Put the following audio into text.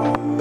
Ciao.